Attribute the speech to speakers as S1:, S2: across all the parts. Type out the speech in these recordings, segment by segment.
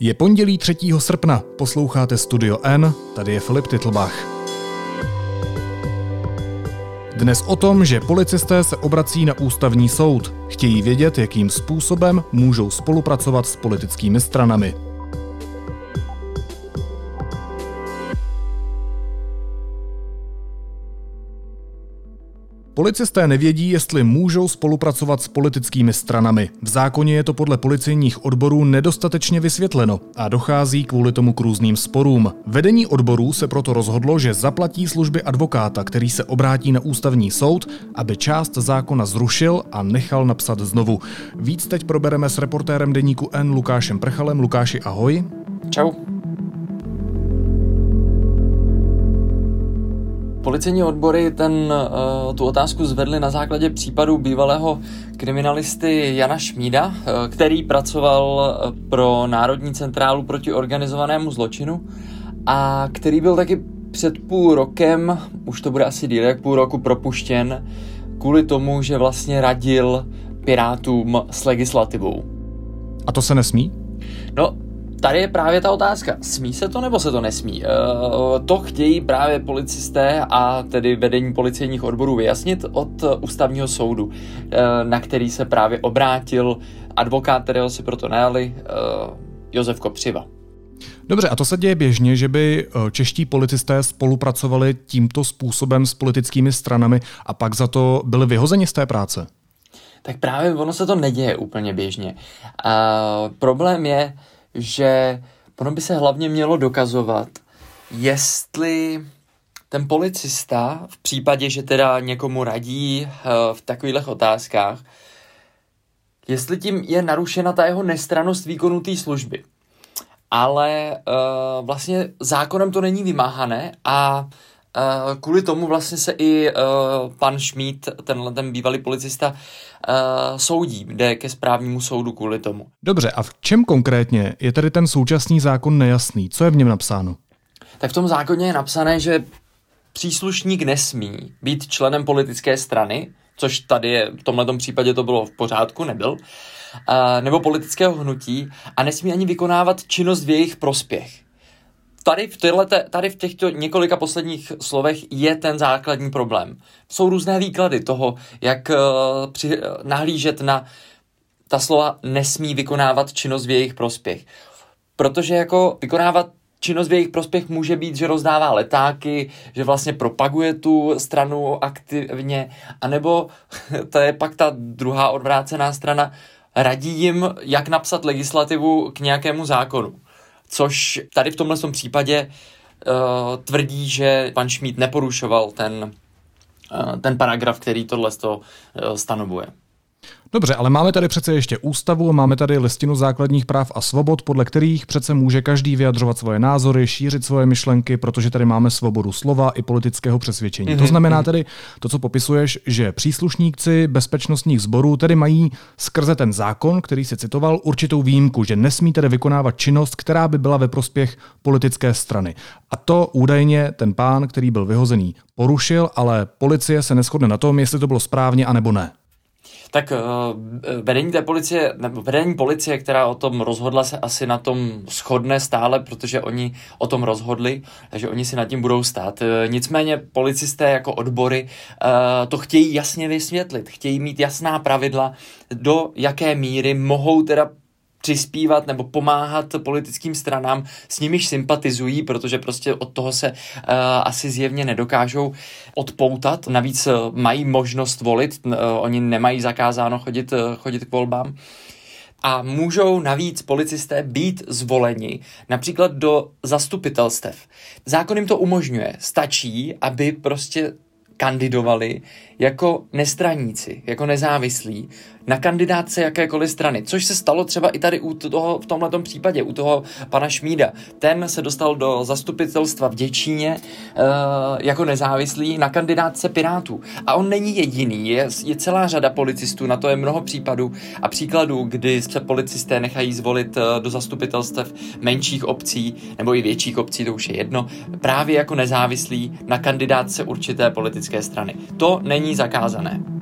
S1: Je pondělí 3. srpna, posloucháte Studio N, tady je Filip Titlbach. Dnes o tom, že policisté se obrací na ústavní soud. Chtějí vědět, jakým způsobem můžou spolupracovat s politickými stranami. Policisté nevědí, jestli můžou spolupracovat s politickými stranami. V zákoně je to podle policejních odborů nedostatečně vysvětleno a dochází kvůli tomu k různým sporům. Vedení odborů se proto rozhodlo, že zaplatí služby advokáta, který se obrátí na ústavní soud, aby část zákona zrušil a nechal napsat znovu. Víc teď probereme s reportérem deníku N Lukášem Prchalem. Lukáši, ahoj.
S2: Čau. Policejní odbory ten, uh, tu otázku zvedly na základě případu bývalého kriminalisty Jana Šmída, uh, který pracoval eh, pro Národní centrálu proti organizovanému zločinu a který byl taky před půl rokem, už to bude asi díl jak půl roku, propuštěn kvůli tomu, že vlastně radil Pirátům s legislativou.
S1: A to se nesmí?
S2: No, tady je právě ta otázka. Smí se to nebo se to nesmí? E, to chtějí právě policisté a tedy vedení policejních odborů vyjasnit od ústavního soudu, e, na který se právě obrátil advokát, kterého si proto najali, e, Josef Kopřiva.
S1: Dobře, a to se děje běžně, že by čeští policisté spolupracovali tímto způsobem s politickými stranami a pak za to byli vyhozeni z té práce?
S2: Tak právě ono se to neděje úplně běžně. Uh, problém je, že ono by se hlavně mělo dokazovat, jestli ten policista v případě, že teda někomu radí uh, v takových otázkách, jestli tím je narušena ta jeho nestranost výkonu té služby. Ale uh, vlastně zákonem to není vymáhané a kvůli tomu vlastně se i uh, pan Šmít, tenhle ten bývalý policista, uh, soudí, jde ke správnímu soudu kvůli tomu.
S1: Dobře, a v čem konkrétně je tedy ten současný zákon nejasný? Co je v něm napsáno?
S2: Tak v tom zákoně je napsané, že příslušník nesmí být členem politické strany, což tady je, v tomhle případě to bylo v pořádku, nebyl, nebo politického hnutí a nesmí ani vykonávat činnost v jejich prospěch tady v, tyhlete, tady v těchto několika posledních slovech je ten základní problém. Jsou různé výklady toho, jak uh, při, uh, nahlížet na ta slova nesmí vykonávat činnost v jejich prospěch. Protože jako vykonávat činnost v jejich prospěch může být, že rozdává letáky, že vlastně propaguje tu stranu aktivně, anebo to je pak ta druhá odvrácená strana, radí jim, jak napsat legislativu k nějakému zákonu což tady v tomhle případě uh, tvrdí, že pan Šmít neporušoval ten, uh, ten paragraf, který tohle uh, stanovuje.
S1: Dobře, ale máme tady přece ještě ústavu, máme tady listinu základních práv a svobod, podle kterých přece může každý vyjadřovat svoje názory, šířit svoje myšlenky, protože tady máme svobodu slova i politického přesvědčení. Mm-hmm. To mhm, znamená mhm. tedy to, co popisuješ, že příslušníci bezpečnostních sborů tedy mají skrze ten zákon, který si citoval, určitou výjimku, že nesmí tedy vykonávat činnost, která by byla ve prospěch politické strany. A to údajně ten pán, který byl vyhozený, porušil, ale policie se neschodne na tom, jestli to bylo správně anebo ne.
S2: Tak uh, vedení té policie, nebo vedení policie, která o tom rozhodla, se asi na tom shodne stále, protože oni o tom rozhodli, takže oni si nad tím budou stát. Uh, nicméně policisté jako odbory to chtějí jasně vysvětlit, chtějí mít jasná pravidla, do jaké míry mohou teda přispívat nebo pomáhat politickým stranám, s nimiž sympatizují, protože prostě od toho se uh, asi zjevně nedokážou odpoutat. Navíc uh, mají možnost volit, uh, oni nemají zakázáno chodit, uh, chodit k volbám. A můžou navíc policisté být zvoleni například do zastupitelstev. Zákon jim to umožňuje. Stačí, aby prostě kandidovali jako nestraníci, jako nezávislí na kandidátce jakékoliv strany, což se stalo třeba i tady u toho, v tomhle případě, u toho pana Šmída. Ten se dostal do zastupitelstva v Děčíně uh, jako nezávislý na kandidátce Pirátů. A on není jediný, je, je celá řada policistů, na to je mnoho případů a příkladů, kdy se policisté nechají zvolit uh, do zastupitelstev menších obcí nebo i větších obcí, to už je jedno, právě jako nezávislí na kandidátce určité politické strany. To není zakázané.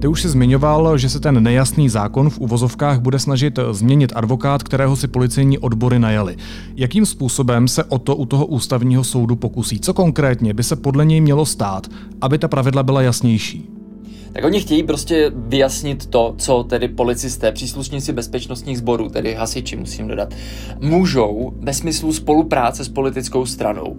S1: Ty už si zmiňoval, že se ten nejasný zákon v uvozovkách bude snažit změnit advokát, kterého si policejní odbory najali. Jakým způsobem se o to u toho ústavního soudu pokusí? Co konkrétně by se podle něj mělo stát, aby ta pravidla byla jasnější?
S2: tak oni chtějí prostě vyjasnit to, co tedy policisté, příslušníci bezpečnostních sborů, tedy hasiči musím dodat, můžou ve smyslu spolupráce s politickou stranou.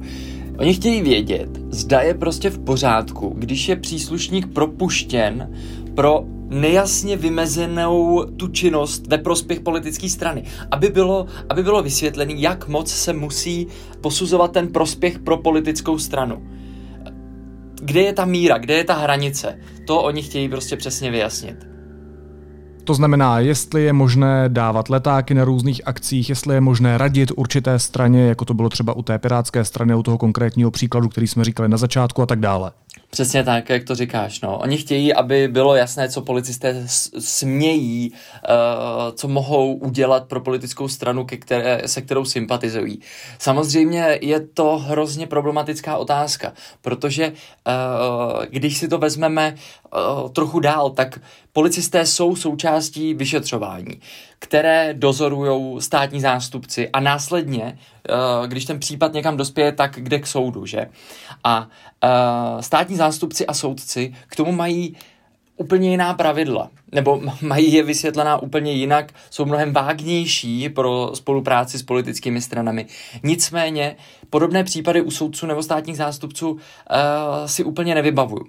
S2: Oni chtějí vědět, zda je prostě v pořádku, když je příslušník propuštěn pro nejasně vymezenou tu činnost ve prospěch politické strany. Aby bylo, aby bylo vysvětlený, jak moc se musí posuzovat ten prospěch pro politickou stranu kde je ta míra, kde je ta hranice. To oni chtějí prostě přesně vyjasnit.
S1: To znamená, jestli je možné dávat letáky na různých akcích, jestli je možné radit určité straně, jako to bylo třeba u té pirátské strany, u toho konkrétního příkladu, který jsme říkali na začátku a tak dále.
S2: Přesně tak, jak to říkáš. No. Oni chtějí, aby bylo jasné, co policisté smějí, uh, co mohou udělat pro politickou stranu, ke které, se kterou sympatizují. Samozřejmě je to hrozně problematická otázka, protože uh, když si to vezmeme uh, trochu dál, tak policisté jsou součástí vyšetřování, které dozorují státní zástupci a následně, když ten případ někam dospěje, tak kde k soudu, že? A státní zástupci a soudci k tomu mají úplně jiná pravidla, nebo mají je vysvětlená úplně jinak, jsou mnohem vágnější pro spolupráci s politickými stranami. Nicméně podobné případy u soudců nebo státních zástupců uh, si úplně nevybavuju.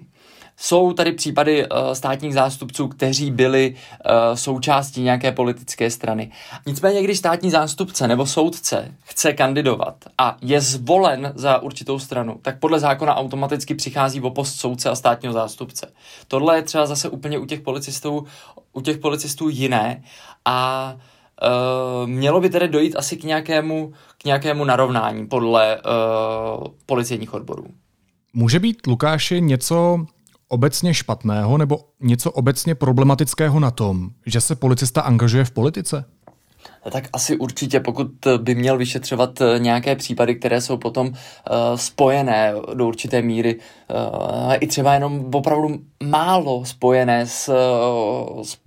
S2: Jsou tady případy uh, státních zástupců, kteří byli uh, součástí nějaké politické strany. Nicméně, když státní zástupce nebo soudce chce kandidovat a je zvolen za určitou stranu, tak podle zákona automaticky přichází o post soudce a státního zástupce. Tohle je třeba zase úplně u těch policistů, u těch policistů jiné a Uh, mělo by tedy dojít asi k nějakému, k nějakému narovnání podle uh, policejních odborů.
S1: Může být, Lukáši, něco obecně špatného nebo něco obecně problematického na tom, že se policista angažuje v politice?
S2: No tak asi určitě, pokud by měl vyšetřovat eh, nějaké případy, které jsou potom uh, spojené do určité míry, uh, i třeba jenom opravdu málo spojené s, uh, s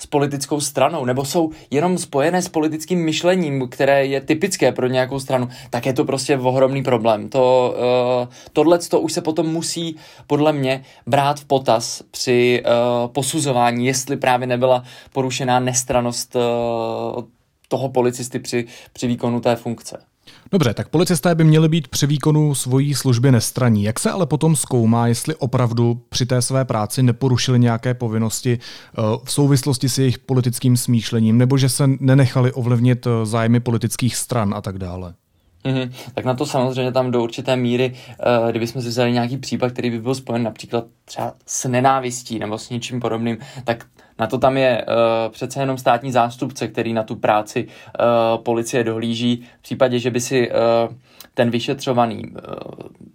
S2: s politickou stranou, nebo jsou jenom spojené s politickým myšlením, které je typické pro nějakou stranu, tak je to prostě ohromný problém. To, uh, tohle to už se potom musí podle mě brát v potaz při uh, posuzování, jestli právě nebyla porušená nestranost uh, toho policisty při, při výkonu té funkce.
S1: Dobře, tak policisté by měli být při výkonu svojí služby nestraní. Jak se ale potom zkoumá, jestli opravdu při té své práci neporušili nějaké povinnosti eh, v souvislosti s jejich politickým smýšlením, nebo že se nenechali ovlivnit eh, zájmy politických stran a tak dále?
S2: Mm-hmm. Tak na to samozřejmě tam do určité míry, uh, kdybychom si vzali nějaký případ, který by byl spojen například třeba s nenávistí nebo s něčím podobným, tak na to tam je uh, přece jenom státní zástupce, který na tu práci uh, policie dohlíží. V případě, že by si uh, ten vyšetřovaný uh,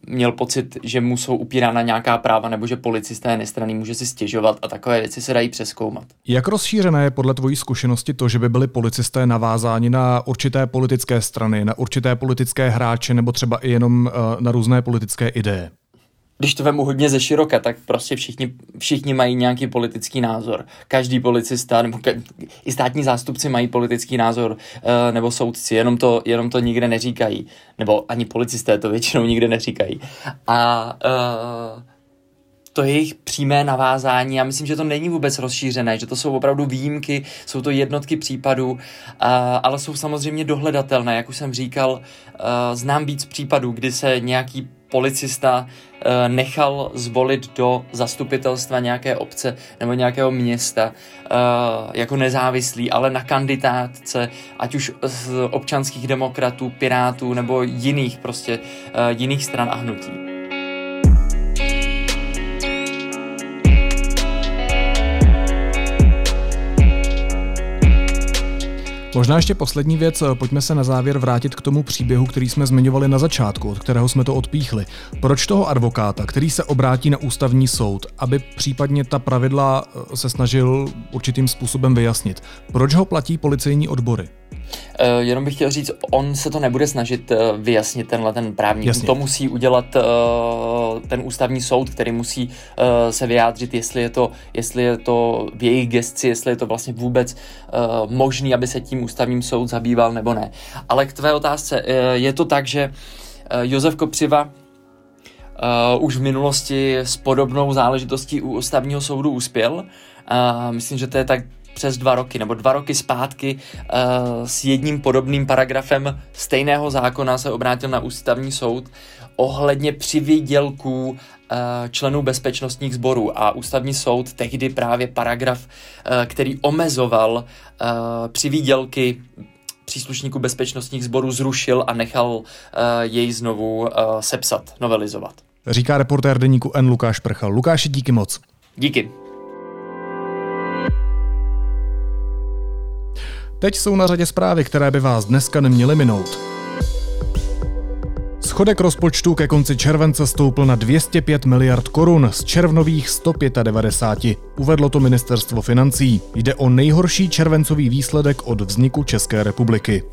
S2: měl pocit, že mu jsou upírána nějaká práva nebo že policista je nestraný, může si stěžovat a takové věci se dají přeskoumat.
S1: Jak rozšířené je podle tvojí zkušenosti to, že by byli policisté navázáni na určité politické strany, na určité politické hráče nebo třeba i jenom uh, na různé politické ideje?
S2: Když to vemu hodně ze široka, tak prostě všichni, všichni mají nějaký politický názor. Každý policista nebo ka, i státní zástupci mají politický názor uh, nebo soudci, jenom to, jenom to nikde neříkají. Nebo ani policisté to většinou nikde neříkají. A uh, to jejich přímé navázání, já myslím, že to není vůbec rozšířené, že to jsou opravdu výjimky, jsou to jednotky případů, uh, ale jsou samozřejmě dohledatelné, jak už jsem říkal, uh, znám víc případů, kdy se nějaký policista eh, nechal zvolit do zastupitelstva nějaké obce nebo nějakého města eh, jako nezávislý, ale na kandidátce, ať už z občanských demokratů, pirátů nebo jiných prostě eh, jiných stran a hnutí.
S1: Možná ještě poslední věc, pojďme se na závěr vrátit k tomu příběhu, který jsme zmiňovali na začátku, od kterého jsme to odpíchli. Proč toho advokáta, který se obrátí na ústavní soud, aby případně ta pravidla eh, se snažil určitým způsobem vyjasnit, proč ho platí policejní odbory?
S2: Uh, jenom bych chtěl říct, on se to nebude snažit uh, vyjasnit tenhle ten právní.
S1: Jasně.
S2: To musí udělat uh, ten ústavní soud, který musí se vyjádřit, jestli je, to, jestli je to v jejich gesci, jestli je to vlastně vůbec možný, aby se tím ústavním soud zabýval nebo ne. Ale k tvé otázce, je to tak, že Josef Kopřiva uh, už v minulosti s podobnou záležitostí u ústavního soudu uspěl. Uh, myslím, že to je tak přes dva roky, nebo dva roky zpátky uh, s jedním podobným paragrafem stejného zákona se obrátil na ústavní soud ohledně přivědělků uh, členů bezpečnostních sborů a ústavní soud tehdy právě paragraf, uh, který omezoval přivídělky příslušníků bezpečnostních sborů zrušil a nechal jej znovu sepsat, novelizovat.
S1: Říká reportér deníku N. Lukáš Prchal. Lukáši, díky moc.
S2: Díky.
S1: Teď jsou na řadě zprávy, které by vás dneska neměly minout. Schodek rozpočtu ke konci července stoupl na 205 miliard korun z červnových 195. Uvedlo to ministerstvo financí. Jde o nejhorší červencový výsledek od vzniku České republiky.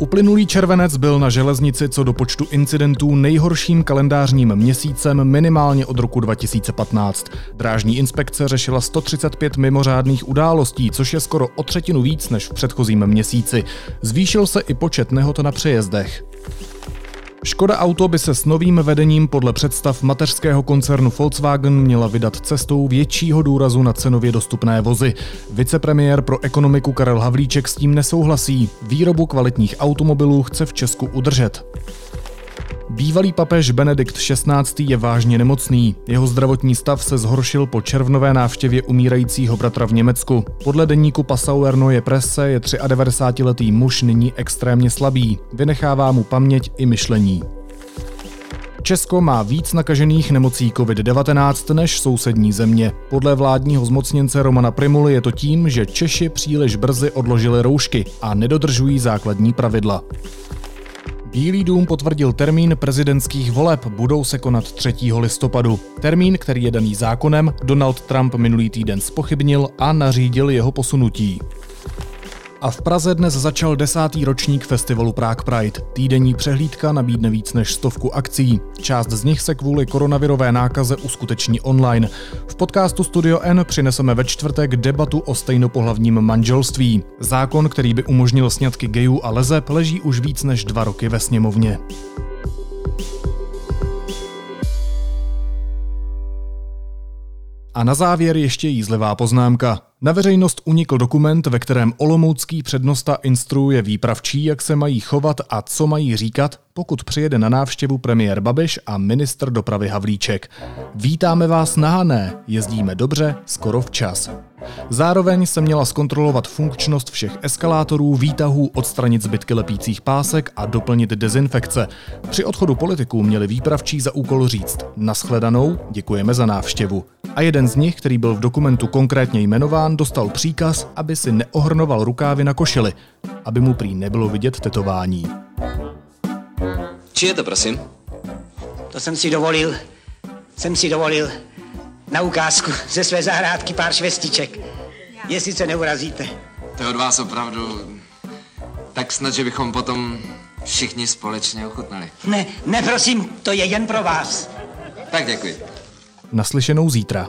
S1: Uplynulý červenec byl na železnici co do počtu incidentů nejhorším kalendářním měsícem minimálně od roku 2015. Drážní inspekce řešila 135 mimořádných událostí, což je skoro o třetinu víc než v předchozím měsíci. Zvýšil se i počet nehod na přejezdech. Škoda Auto by se s novým vedením podle představ mateřského koncernu Volkswagen měla vydat cestou většího důrazu na cenově dostupné vozy. Vicepremiér pro ekonomiku Karel Havlíček s tím nesouhlasí. Výrobu kvalitních automobilů chce v Česku udržet. Bývalý papež Benedikt XVI. je vážně nemocný. Jeho zdravotní stav se zhoršil po červnové návštěvě umírajícího bratra v Německu. Podle deníku Passauer Neue Presse je 93-letý muž nyní extrémně slabý. Vynechává mu paměť i myšlení. Česko má víc nakažených nemocí COVID-19 než sousední země. Podle vládního zmocněnce Romana Primuly je to tím, že Češi příliš brzy odložili roušky a nedodržují základní pravidla. Bílý dům potvrdil termín prezidentských voleb, budou se konat 3. listopadu. Termín, který je daný zákonem, Donald Trump minulý týden spochybnil a nařídil jeho posunutí. A v Praze dnes začal desátý ročník festivalu Prague Pride. Týdenní přehlídka nabídne víc než stovku akcí. Část z nich se kvůli koronavirové nákaze uskuteční online. V podcastu Studio N přineseme ve čtvrtek debatu o stejnopohlavním manželství. Zákon, který by umožnil sňatky gejů a lezeb, leží už víc než dva roky ve sněmovně. A na závěr ještě jízlivá poznámka. Na veřejnost unikl dokument, ve kterém olomoucký přednosta instruuje výpravčí, jak se mají chovat a co mají říkat, pokud přijede na návštěvu premiér Babiš a ministr dopravy Havlíček. Vítáme vás na Hané, jezdíme dobře, skoro včas. Zároveň se měla zkontrolovat funkčnost všech eskalátorů, výtahů, odstranit zbytky lepících pásek a doplnit dezinfekce. Při odchodu politiků měli výpravčí za úkol říct naschledanou, děkujeme za návštěvu. A jeden z nich, který byl v dokumentu konkrétně jmenován, dostal příkaz, aby si neohrnoval rukávy na košili, aby mu prý nebylo vidět tetování.
S3: Či je to, prosím?
S4: To jsem si dovolil, jsem si dovolil na ukázku ze své zahrádky pár švestiček. Jestli se neurazíte.
S3: To je od vás opravdu tak snad, že bychom potom všichni společně ochutnali.
S4: Ne, ne, prosím, to je jen pro vás.
S3: Tak děkuji.
S1: Naslyšenou zítra.